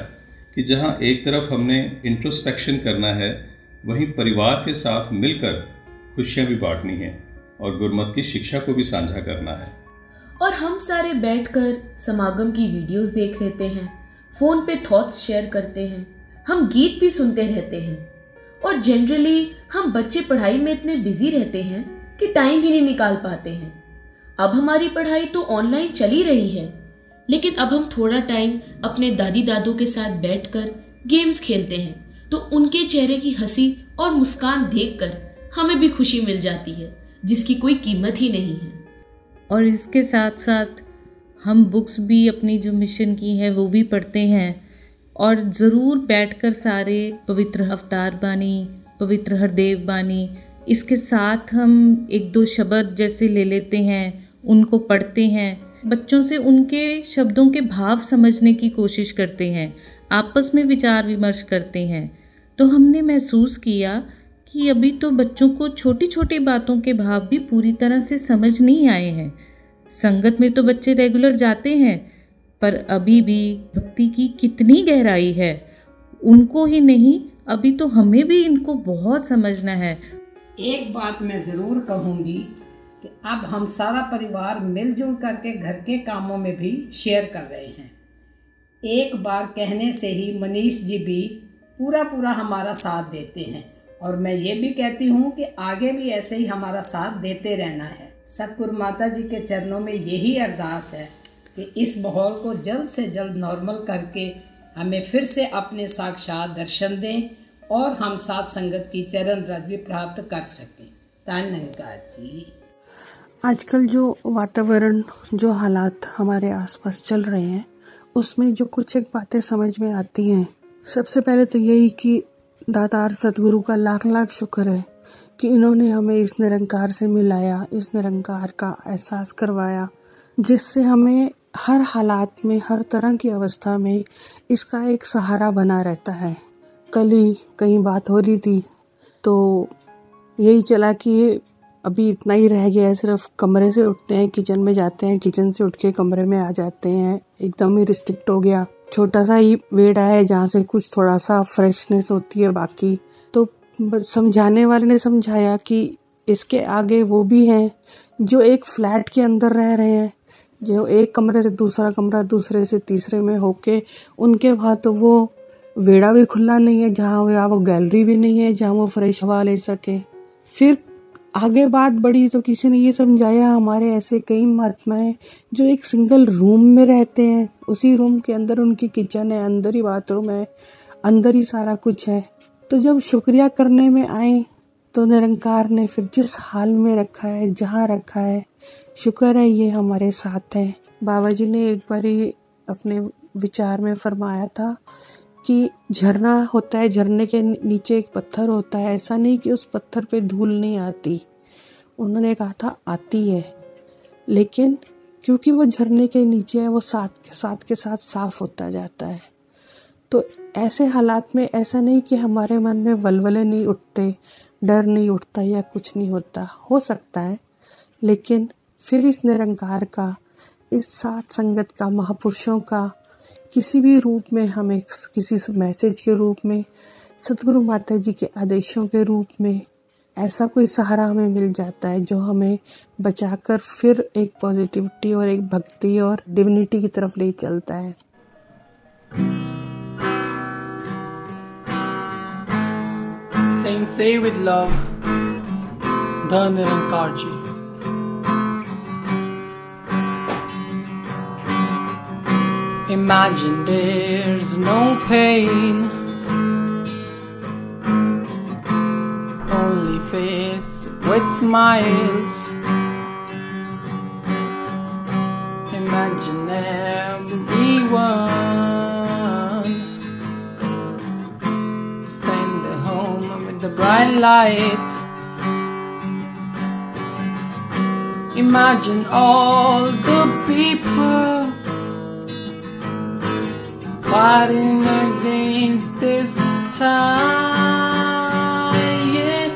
कि जहाँ एक तरफ़ हमने इंट्रोस्पेक्शन करना है, वहीं परिवार के साथ मिलकर खुशियाँ भी बांटनी हैं। और गुरमत की शिक्षा को भी साझा करना है। और हम सारे बैठकर समागम की वीडियोस देख लेते हैं, फ़ोन पे थॉट्स शेयर करते हैं, हम गीत भी सुनते रहते हैं। और जनरली हम बच्चे पढ़ाई में इतने बिज़ी रहते हैं कि टाइम ही नहीं निकाल पाते हैं। अब हमारी पढ़ाई तो ऑनलाइन चल रही है, लेकिन अब हम थोड़ा टाइम अपने दादी दादू के साथ बैठकर गेम्स खेलते हैं तो उनके चेहरे की हँसी और मुस्कान देखकर हमें भी खुशी मिल जाती है। जिसकी कोई कीमत ही नहीं है। और इसके साथ साथ हम बुक्स भी अपनी जो मिशन की है, वो भी पढ़ते हैं। और ज़रूर बैठकर सारे पवित्र अवतार बानी, पवित्र हरदेव बानी। इसके साथ हम एक दो शब्द जैसे ले लेते हैं, उनको पढ़ते हैं। बच्चों से उनके शब्दों के भाव समझने की कोशिश करते हैं। आपस में विचार विमर्श करते हैं। तो हमने महसूस किया कि अभी तो बच्चों को छोटी छोटी बातों के भाव भी पूरी तरह से समझ नहीं आए हैं। संगत में तो बच्चे रेगुलर जाते हैं, पर अभी भी भक्ति की कितनी गहराई है, उनको ही नहीं, अभी तो हमें भी इनको बहुत समझना है। एक बात मैं ज़रूर कहूँगी कि अब हम सारा परिवार मिलजुल करके घर के कामों में भी शेयर कर रहे हैं। एक बार कहने से ही मनीष जी भी पूरा पूरा हमारा साथ देते हैं। और मैं ये भी कहती हूँ कि आगे भी ऐसे ही हमारा साथ देते रहना है। सतगुरु माता जी के चरणों में यही अरदास है कि इस माहौल को जल्द से जल्द नॉर्मल करके हमें फिर से अपने साक्षात दर्शन दें और हम साथ संगत की चरण रज भी प्राप्त कर सकें। धन्यवाद जी। आजकल जो वातावरण, जो हालात हमारे आसपास चल रहे हैं, उसमें जो कुछ एक बातें समझ में आती हैं, सबसे पहले तो यही कि दातार सतगुरु का लाख लाख शुक्र है कि इन्होंने हमें इस निरंकार से मिलाया, इस निरंकार का एहसास करवाया, जिससे हमें हर हालात में, हर तरह की अवस्था में इसका एक सहारा बना रहता है। कल ही कहीं बात हो रही थी तो यही चला कि अभी इतना ही रह गया है, सिर्फ़ कमरे से उठते हैं, किचन में जाते हैं, किचन से उठ के कमरे में आ जाते हैं, एकदम ही रिस्ट्रिक्ट हो गया। छोटा सा ही वेड़ा है जहाँ से कुछ थोड़ा सा फ्रेशनेस होती है बाकी। तो समझाने वाले ने समझाया कि इसके आगे वो भी हैं जो एक फ्लैट के अंदर रह रहे हैं, जो एक कमरे से दूसरा कमरा, दूसरे से तीसरे में होके उनके बाद तो वो वेड़ा भी खुला नहीं है, जहाँ वो गैलरी भी नहीं है, जहाँ वो फ्रेश हवा ले सके। फिर आगे बात बढ़ी तो किसी ने ये समझाया, हमारे ऐसे कई महात्मा हैं जो एक सिंगल रूम में रहते हैं। उसी रूम के अंदर उनकी किचन है, अंदर ही बाथरूम है, अंदर ही सारा कुछ है। तो जब शुक्रिया करने में आए तो निरंकार ने फिर जिस हाल में रखा है, जहाँ रखा है, शुक्र है ये हमारे साथ है। बाबा जी ने एक बार ही अपने विचार में फरमाया था कि झरना होता है, झरने के नीचे एक पत्थर होता है। ऐसा नहीं कि उस पत्थर पे धूल नहीं आती। उन्होंने कहा था, आती है। लेकिन क्योंकि वो झरने के नीचे है, वो साथ के साथ के साथ साफ़ होता जाता है। तो ऐसे हालात में ऐसा नहीं कि हमारे मन में वलवले नहीं उठते, डर नहीं उठता या कुछ नहीं होता। हो सकता है, लेकिन फिर इस निरंकार का, इस सात संगत का, महापुरुषों का किसी भी रूप में हमें किसी मैसेज के रूप में सतगुरु माता जी के आदेशों के रूप में ऐसा कोई सहारा हमें मिल जाता है जो हमें बचाकर फिर एक पॉजिटिविटी और एक भक्ति और डिविनिटी की तरफ़ ले चलता है। Say with love, the Nirankar imagine there's no pain. Only face with smiles. Imagine everyone standing home with the bright lights. Imagine all the people fighting against this time. Yeah,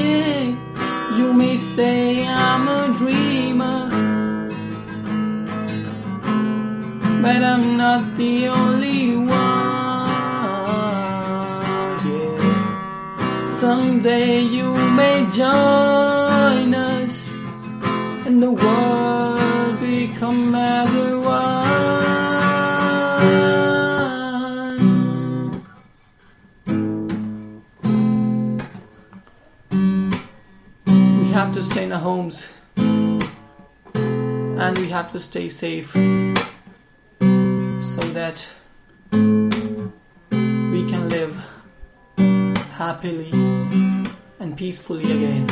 yeah. You may say I'm a dreamer, but I'm not the only one. Yeah. Someday you may join us, and the world become as have to stay in our homes and we have to stay safe so that we can live happily and peacefully again.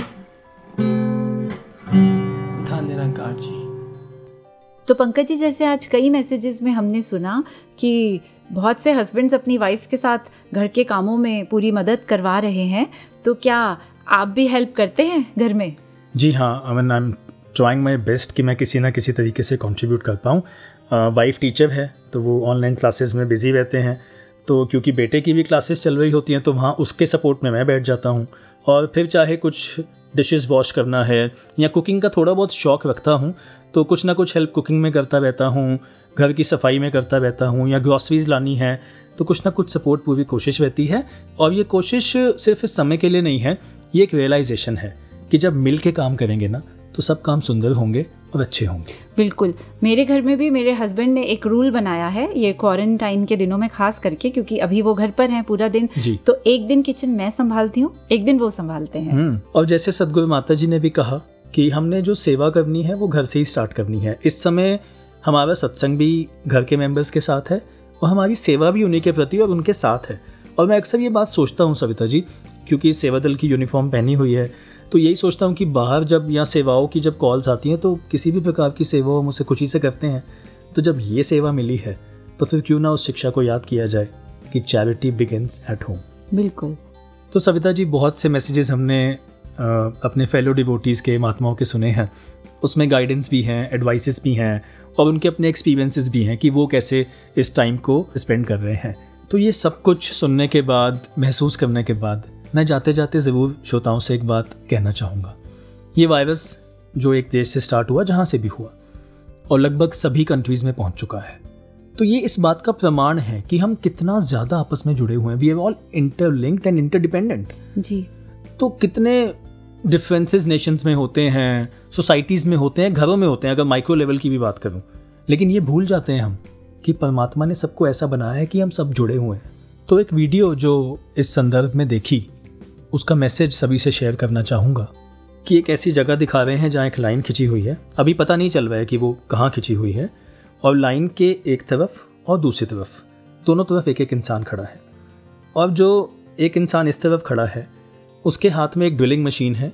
तो पंकज जी जैसे आज कई messages में हमने सुना कि बहुत से हस्बैंड्स अपनी वाइफ्स के साथ घर के कामों में पूरी मदद करवा रहे हैं तो क्या आप भी हेल्प करते हैं घर में? जी हाँ I mean I am trying my best कि मैं किसी ना किसी तरीके से कंट्रीब्यूट कर पाऊँ। वाइफ टीचर है तो वो ऑनलाइन क्लासेस में बिज़ी रहते हैं। तो क्योंकि बेटे की भी क्लासेस चल रही होती हैं तो वहाँ उसके सपोर्ट में मैं बैठ जाता हूँ। और फिर चाहे कुछ डिशेस वॉश करना है, या कुकिंग का थोड़ा बहुत शौक़ रखता हूँ तो कुछ ना कुछ हेल्प कुकिंग में करता रहता हूँ, घर की सफ़ाई में करता रहता हूँ, या ग्रॉसरीज लानी है तो कुछ ना कुछ सपोर्ट पूरी कोशिश रहती है और ये कोशिश सिर्फ़ इस समय के लिए नहीं है ये एक रियलाइजेशन है कि जब मिल के काम करेंगे ना तो सब काम सुंदर होंगे और अच्छे होंगे। बिल्कुल। मेरे घर में भी मेरे हस्बैंड ने एक रूल बनाया है ये क्वारंटाइन के दिनों में खास करके क्योंकि अभी वो घर पर हैं पूरा दिन। तो एक दिन किचन मैं संभालती हूँ एक दिन वो संभालते हैं। हम्म, और जैसे सदगुरु माता जी ने भी कहा कि हमने जो सेवा करनी है वो घर से ही स्टार्ट करनी है। इस समय हमारा सत्संग भी घर के मेंबर्स के साथ है और हमारी सेवा भी उन्हीं के प्रति और उनके साथ है। और मैं अक्सर ये बात सोचता हूँ सविता जी क्योंकि सेवा दल की यूनिफॉर्म पहनी हुई है तो यही सोचता हूँ कि बाहर जब या सेवाओं की जब कॉल्स आती हैं तो किसी भी प्रकार की सेवा हम उसे खुशी से करते हैं। तो जब ये सेवा मिली है तो फिर क्यों ना उस शिक्षा को याद किया जाए कि चैरिटी बिगिनस एट होम बिल्कुल। तो सविता जी बहुत से मैसेजेस हमने अपने फेलो डिवोटीज़ के महात्माओं के सुने हैं। उसमें गाइडेंस भी हैं एडवाइसेस भी हैं और उनके अपने एक्सपीरियंसेस भी हैं कि वो कैसे इस टाइम को स्पेंड कर रहे हैं। तो ये सब कुछ सुनने के बाद महसूस करने के बाद मैं जाते जाते ज़रूर श्रोताओं से एक बात कहना चाहूँगा। ये वायरस जो एक देश से स्टार्ट हुआ जहाँ से भी हुआ और लगभग सभी कंट्रीज़ में पहुँच चुका है। तो ये इस बात का प्रमाण है कि हम कितना ज़्यादा आपस में जुड़े हुए हैं। We are all interlinked and interdependent जी। तो कितने डिफरेंसेस नेशंस में होते हैं सोसाइटीज़ में होते हैं, घरों में होते हैं, अगर माइक्रो लेवल की भी बात करूँ। लेकिन ये भूल जाते हैं हम कि परमात्मा ने सबको ऐसा बनाया है कि हम सब जुड़े हुए हैं। तो एक वीडियो जो इस संदर्भ में देखी, उसका मैसेज सभी से शेयर करना चाहूँगा कि एक ऐसी जगह दिखा रहे हैं जहाँ एक लाइन खिंची हुई है। अभी पता नहीं चल रहा है कि वो कहाँ खिंची हुई है। और लाइन के एक तरफ़ और दूसरी तरफ़, दोनों तरफ़ एक एक इंसान खड़ा है। और जो एक इंसान इस तरफ़ खड़ा है, उसके हाथ में एक ड्रिलिंग मशीन है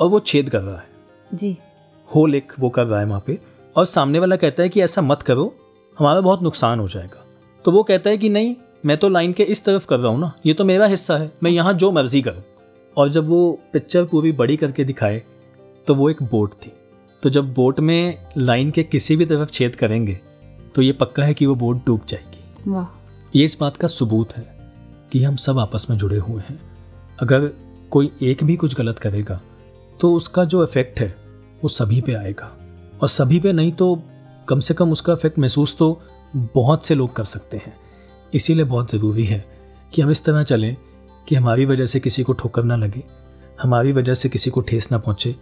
और वो छेद कर रहा है। जी। होल एक वो कर रहा है वहाँ पे और सामने वाला कहता है कि ऐसा मत करो हमारा बहुत नुकसान हो जाएगा। तो वो कहता है कि नहीं मैं तो लाइन के इस तरफ़ कर रहा हूँ ना ये तो मेरा हिस्सा है मैं यहाँ जो मर्ज़ी करूँ। और जब वो पिक्चर पूरी बड़ी करके दिखाए तो वो एक बोट थी। तो जब बोट में लाइन के किसी भी तरफ़ छेद करेंगे तो ये पक्का है कि वो बोट डूब जाएगी। वाह। ये इस बात का सबूत है कि हम सब आपस में जुड़े हुए हैं। अगर कोई एक भी कुछ गलत करेगा तो उसका जो इफ़ेक्ट है, वो सभी पे आएगा। और सभी पे नहीं तो कम से कम उसका इफ़ेक्ट महसूस तो बहुत से लोग कर सकते हैं। इसीलिए बहुत ज़रूरी है कि हम इस तरह चलें कि हमारी वजह से किसी को ठोकर ना लगे, हमारी वजह से किसी को ठेस ना पहुँचे,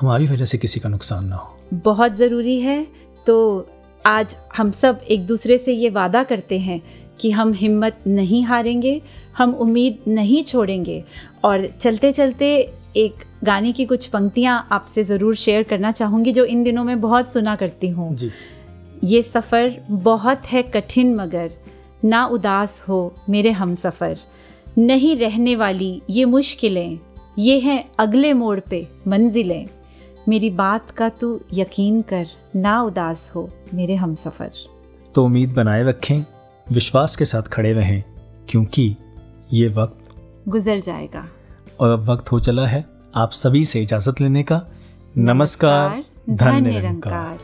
हमारी वजह से किसी का नुकसान ना हो। बहुत ज़रूरी है। तो आज हम सब एक दूसरे से ये वादा करते हैं कि हम हिम्मत नहीं हारेंगे, हम उम्मीद नहीं छोड़ेंगे। और चलते चलते एक गाने की कुछ पंक्तियाँ आपसे ज़रूर शेयर करना चाहूँगी जो इन दिनों में बहुत सुना करती हूँ। ये सफ़र बहुत है कठिन मगर ना उदास हो मेरे हम सफ़र। नहीं रहने वाली ये मुश्किलें ये हैं अगले मोड़ पे मंजिलें। मेरी बात का तू यकीन कर ना उदास हो मेरे हम सफ़र। तो उम्मीद बनाए रखें विश्वास के साथ खड़े रहें क्योंकि ये वक्त गुजर जाएगा। और अब वक्त हो चला है। आप सभी से इजाज़त लेने का नमस्कार धन निरंकार,